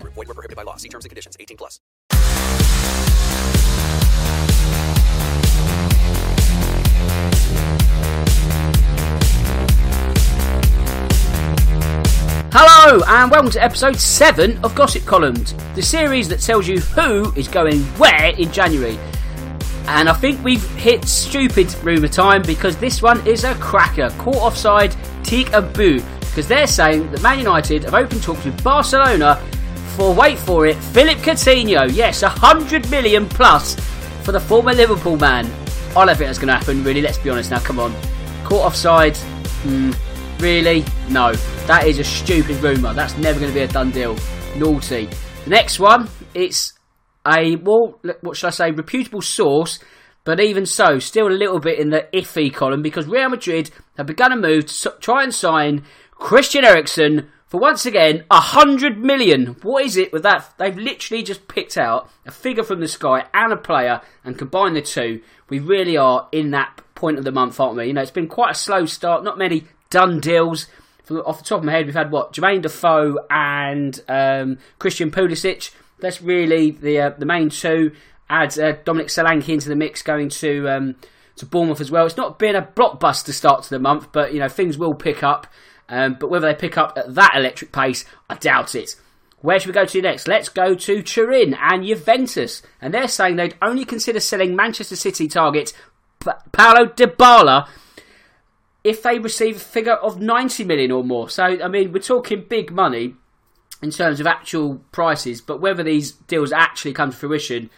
Group. Void were prohibited by law. See terms and conditions. 18 plus. Hello, and welcome to episode 7 of Gossip Columned, the series that tells you who is going where in January. And I think we've hit stupid rumour time because this one is a cracker. Caught offside, Teak and Boo. Because they're saying that Man United have opened talks with Barcelona for, wait for it, Philippe Coutinho. Yes, 100 million plus for the former Liverpool man. I don't think that's going to happen, really, let's be honest now, come on. Caught offside, hmm, really? No. That is a stupid rumour. That's never going to be a done deal. Naughty. The next one, it's a well, what should I say, reputable source, but even so, still a little bit in the iffy column because Real Madrid have begun a move to try and sign Christian Eriksen for once again a hundred million. What is it with that? They've literally just picked out a figure from the sky and a player and combined the two. We really are in that point of the month, aren't we? You know, it's been quite a slow start. Not many done deals. From, off the top of my head, we've had what Jermaine Defoe and um, Christian Pulisic. That's really the uh, the main two. Add uh, Dominic Solanke into the mix, going to um, to Bournemouth as well. It's not been a blockbuster start to the month, but you know things will pick up. Um, but whether they pick up at that electric pace, I doubt it. Where should we go to next? Let's go to Turin and Juventus, and they're saying they'd only consider selling Manchester City target Pa- Paulo Dybala if they receive a figure of 90 million or more. So, I mean, we're talking big money in terms of actual prices, but whether these deals actually come to fruition,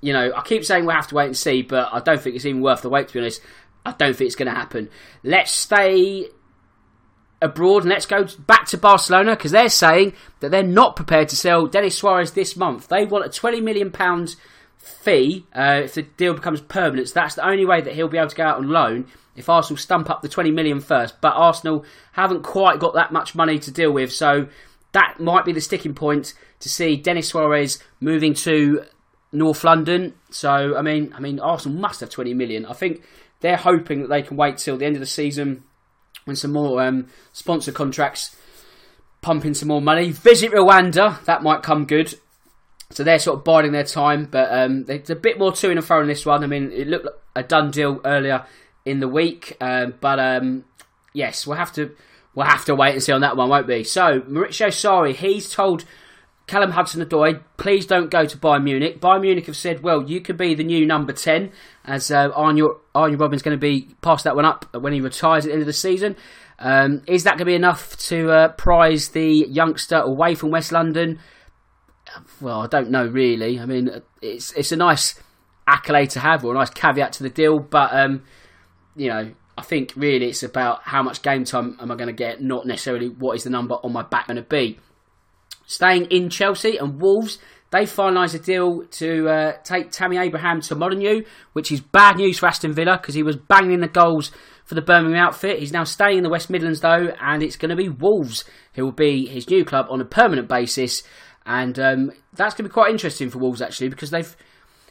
you know, I keep saying we'll have to wait and see, but I don't think it's even worth the wait, to be honest. I don't think it's going to happen. Let's stay abroad and let's go back to Barcelona because they're saying that they're not prepared to sell Denis Suarez this month. They want a £20 million fee uh, if the deal becomes permanent. So that's the only way that he'll be able to go out on loan if Arsenal stump up the 20 million first. But Arsenal haven't quite got that much money to deal with, so that might be the sticking point to see Denis Suarez moving to North London. So I mean, I mean, Arsenal must have 20 million. I think they're hoping that they can wait till the end of the season when some more um, sponsor contracts pump in some more money. Visit Rwanda, that might come good. So they're sort of biding their time, but um, there's a bit more to and fro in this one. I mean, it looked like a done deal earlier in the week, um, but um, yes, we'll have to we'll have to wait and see on that one, won't we? So Maurizio Sarri, he's told Callum Hudson-Odoi, please don't go to Bayern Munich. Bayern Munich have said, well, you could be the new number ten, as uh, Arjen Robben's going to be pass that one up when he retires at the end of the season. Um, is that going to be enough to uh, prize the youngster away from West London? well, I don't know really. I mean, it's it's a nice accolade to have or a nice caveat to the deal, but um, you know, I think really it's about how much game time am I going to get, not necessarily what is the number on my back going to be. Staying in Chelsea and Wolves, they finalised a deal to uh, take Tammy Abraham to Molineux, which is bad news for Aston Villa because he was banging the goals for the Birmingham outfit. He's now staying in the West Midlands though, and it's going to be Wolves who will be his new club on a permanent basis and um, that's going to be quite interesting for Wolves actually because they've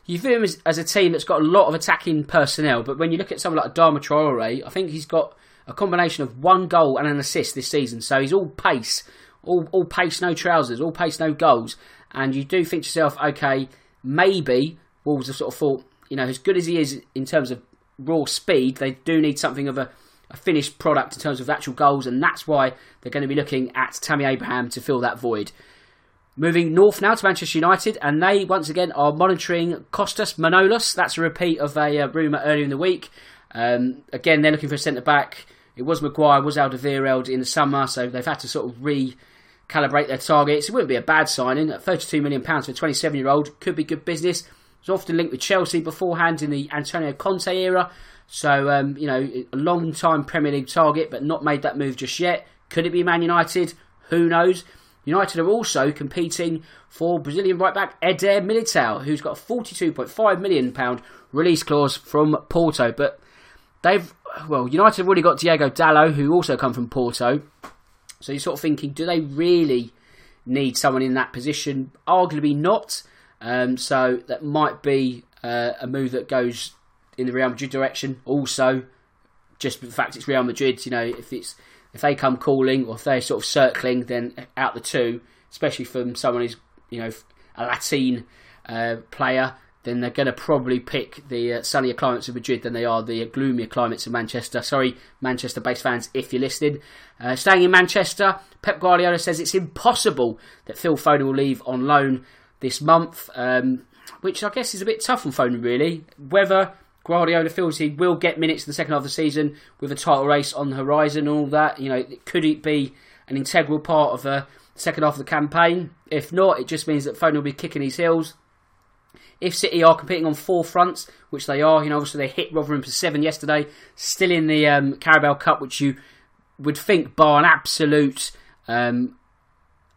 you view him as, as, a team that's got a lot of attacking personnel, but when you look at someone like Adama Traore, I think he's got a combination of one goal and an assist this season. So he's all pace, all, all pace, no trousers, all pace, no goals. And you do think to yourself, okay, maybe Wolves have sort of thought, you know, as good as he is in terms of raw speed, they do need something of a, a finished product in terms of actual goals, and that's why they're going to be looking at Tammy Abraham to fill that void. Moving north now to Manchester United, and they once again are monitoring Costas Manolas. That's a repeat of a uh, rumour earlier in the week. Um, again, they're looking for a centre back. It was Maguire, was Alderweireld in the summer, so they've had to sort of recalibrate their targets. It wouldn't be a bad signing. At £32 million for a 27 year old could be good business. Was often linked with Chelsea beforehand in the Antonio Conte era. So, um, you know, a long time Premier League target, but not made that move just yet. Could it be Man United? Who knows? United are also competing for Brazilian right back Eder Militao, who's got a £42.5 million release clause from Porto. But they've, well, United have already got Diego Dalot, who also come from Porto. So you're sort of thinking, do they really need someone in that position? Arguably not. Um, so that might be uh, a move that goes in the Real Madrid direction. Also, just the fact it's Real Madrid, you know, if it's if they come calling or if they're sort of circling, then out the two, especially from someone who's you know a Latin uh, player, then they're going to probably pick the uh, sunnier climates of Madrid than they are the gloomier climates of Manchester. Sorry, Manchester-based fans, if you're listening. Uh, staying in Manchester, Pep Guardiola says it's impossible that Phil Foden will leave on loan this month, um, which I guess is a bit tough on Foden, really. Whether Guardiola feels he will get minutes in the second half of the season with a title race on the horizon and all that. You know, could it be an integral part of the second half of the campaign? If not, it just means that Foden will be kicking his heels. If City are competing on four fronts, which they are, you know, obviously they hit Rotherham for seven yesterday, still in the um, Carabao Cup, which you would think, bar an absolute um,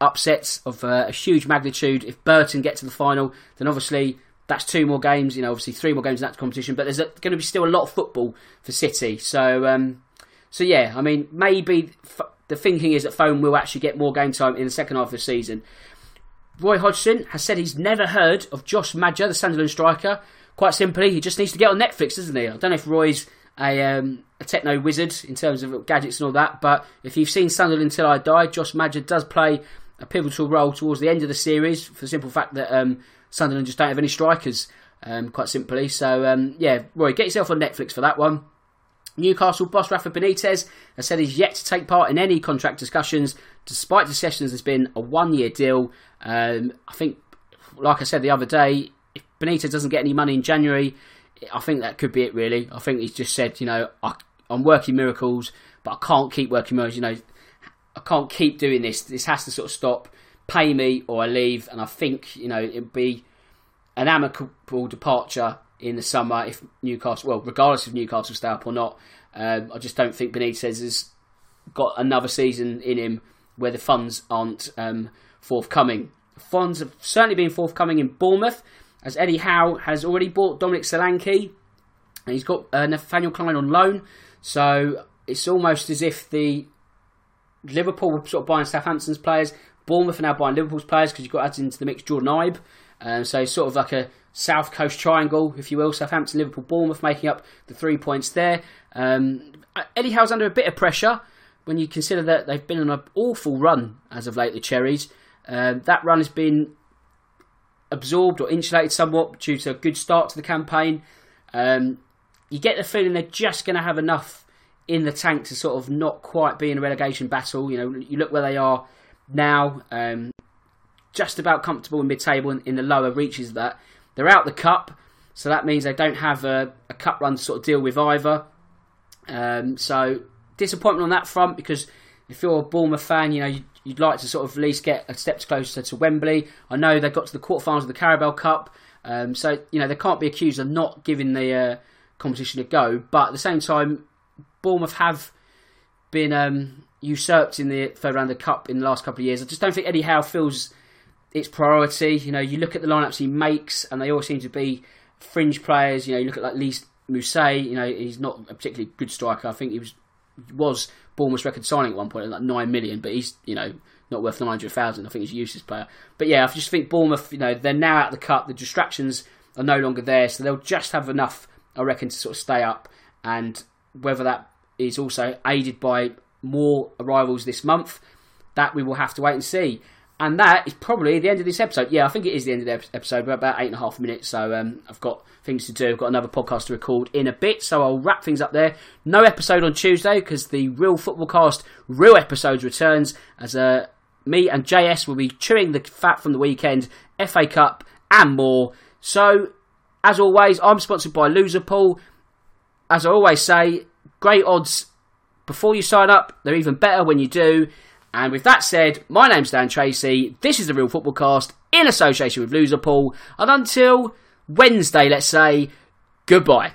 upsets of uh, a huge magnitude. If Burton get to the final, then obviously that's two more games. You know, obviously three more games in that competition, but there's going to be still a lot of football for City. So, um, so yeah, I mean, maybe f- the thinking is that Foden will actually get more game time in the second half of the season. Roy Hodgson has said he's never heard of Josh Maja, the Sunderland striker. Quite simply, he just needs to get on Netflix, doesn't he? I don't know if Roy's a, um, a techno wizard in terms of gadgets and all that, but if you've seen Sunderland Until I Die, Josh Maja does play a pivotal role towards the end of the series for the simple fact that um, Sunderland just don't have any strikers, um, quite simply. So, um, yeah, Roy, get yourself on Netflix for that one. Newcastle boss Rafa Benitez has said he's yet to take part in any contract discussions, despite the sessions has been a one year deal. Um, I think, like I said the other day, if Benitez doesn't get any money in January, I think that could be it, really. I think he's just said, you know, I, am working miracles, but I can't keep working miracles. You know, I can't keep doing this. This has to sort of stop pay me or I leave. And I think, you know, it'd be an amicable departure in the summer if Newcastle, well, regardless of Newcastle stay up or not. Um, I just don't think Benitez has got another season in him where the funds aren't um, forthcoming. Funds have certainly been forthcoming in Bournemouth, as Eddie Howe has already bought Dominic Solanke, and he's got uh, Nathaniel Clyne on loan. So it's almost as if the Liverpool were sort of buying Southampton's players, Bournemouth are now buying Liverpool's players because you've got added into the mix Jordan Ibe. Um, so sort of like a South Coast triangle, if you will. Southampton, Liverpool, Bournemouth making up the three points there. Um, Eddie Howe's under a bit of pressure when you consider that they've been on an awful run as of late, the Cherries. Um, that run has been absorbed or insulated somewhat due to a good start to the campaign. Um, you get the feeling they're just going to have enough in the tank to sort of not quite be in a relegation battle. You know, you look where they are now, um, just about comfortable in mid-table in, in, the lower reaches of that. They're out the cup, so that means they don't have a, a cup run to sort of deal with either. Um, so disappointment on that front because if you're a Bournemouth fan, you know you'd, you'd, like to sort of at least get a step closer to Wembley. I know they got to the quarterfinals of the Carabao Cup, um, so you know they can't be accused of not giving the uh, competition a go. But at the same time, Bournemouth have been um, usurped in the third round of the cup in the last couple of years. I just don't think Eddie Howe feels its priority. You know, you look at the lineups he makes, and they all seem to be fringe players. You know, you look at like Lys Mousset. You know, he's not a particularly good striker. I think he was was Bournemouth's record signing at one point at like nine million, but he's you know not worth nine hundred thousand. I think he's a useless player. But yeah, I just think Bournemouth. You know, they're now out of the cup. The distractions are no longer there, so they'll just have enough, I reckon, to sort of stay up. And whether that is also aided by more arrivals this month, that we will have to wait and see. And that is probably the end of this episode. Yeah, I think it is the end of the episode. We're about eight and a half minutes, so um, I've got things to do. I've got another podcast to record in a bit, so I'll wrap things up there. No episode on Tuesday because the Real Football Cast Real Episodes returns as uh, me and JS will be chewing the fat from the weekend, FA Cup, and more. So, as always, I'm sponsored by Loserpool. As I always say, great odds before you sign up. They're even better when you do. And with that said, my name's Dan Tracy. This is the Real Football Cast in association with Loserpool. And until Wednesday, let's say, goodbye.